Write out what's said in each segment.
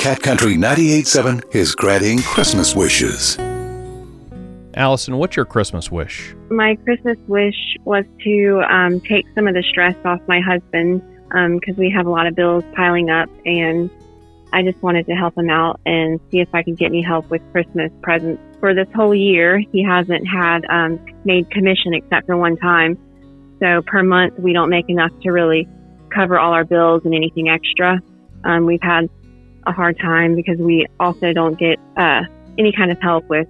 Cat Country 98.7 is granting Christmas wishes. Allison, what's your Christmas wish? My Christmas wish was to um, take some of the stress off my husband because we have a lot of bills piling up, and I just wanted to help him out and see if I could get any help with Christmas presents. For this whole year, he hasn't had um, made commission except for one time. So per month, we don't make enough to really cover all our bills and anything extra. Um, we've had a hard time because we also don't get uh, any kind of help with,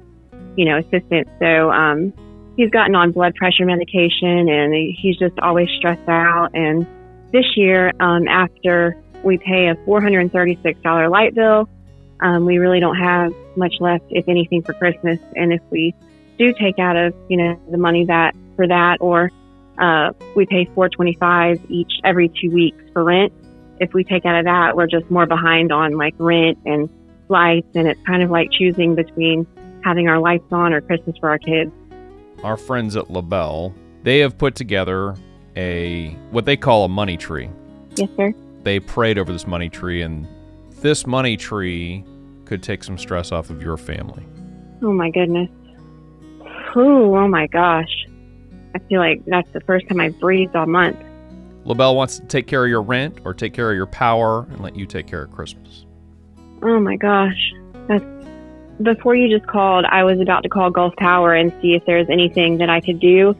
you know, assistance. So um, he's gotten on blood pressure medication and he's just always stressed out. And this year, um, after we pay a $436 light bill, um, we really don't have much left, if anything, for Christmas. And if we do take out of, you know, the money that for that, or uh, we pay 425 each every two weeks for rent. If we take out of that, we're just more behind on like rent and lights, and it's kind of like choosing between having our lights on or Christmas for our kids. Our friends at LaBelle, they have put together a what they call a money tree. Yes, sir. They prayed over this money tree, and this money tree could take some stress off of your family. Oh my goodness. Ooh, oh my gosh. I feel like that's the first time I've breathed all month. LaBelle wants to take care of your rent or take care of your power and let you take care of Christmas. Oh my gosh. That's before you just called, I was about to call Gulf Power and see if there's anything that I could do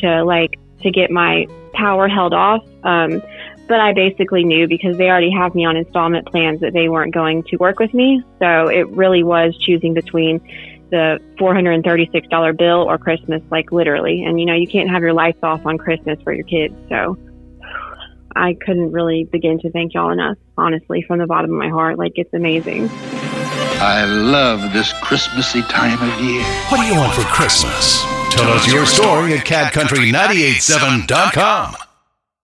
to like to get my power held off. Um, but I basically knew because they already have me on installment plans that they weren't going to work with me. So it really was choosing between the $436 bill or Christmas, like literally. And you know, you can't have your lights off on Christmas for your kids. So I couldn't really begin to thank y'all enough, honestly, from the bottom of my heart. Like, it's amazing. I love this Christmassy time of year. What do you want for Christmas? Tell us your story at catcountry987.com.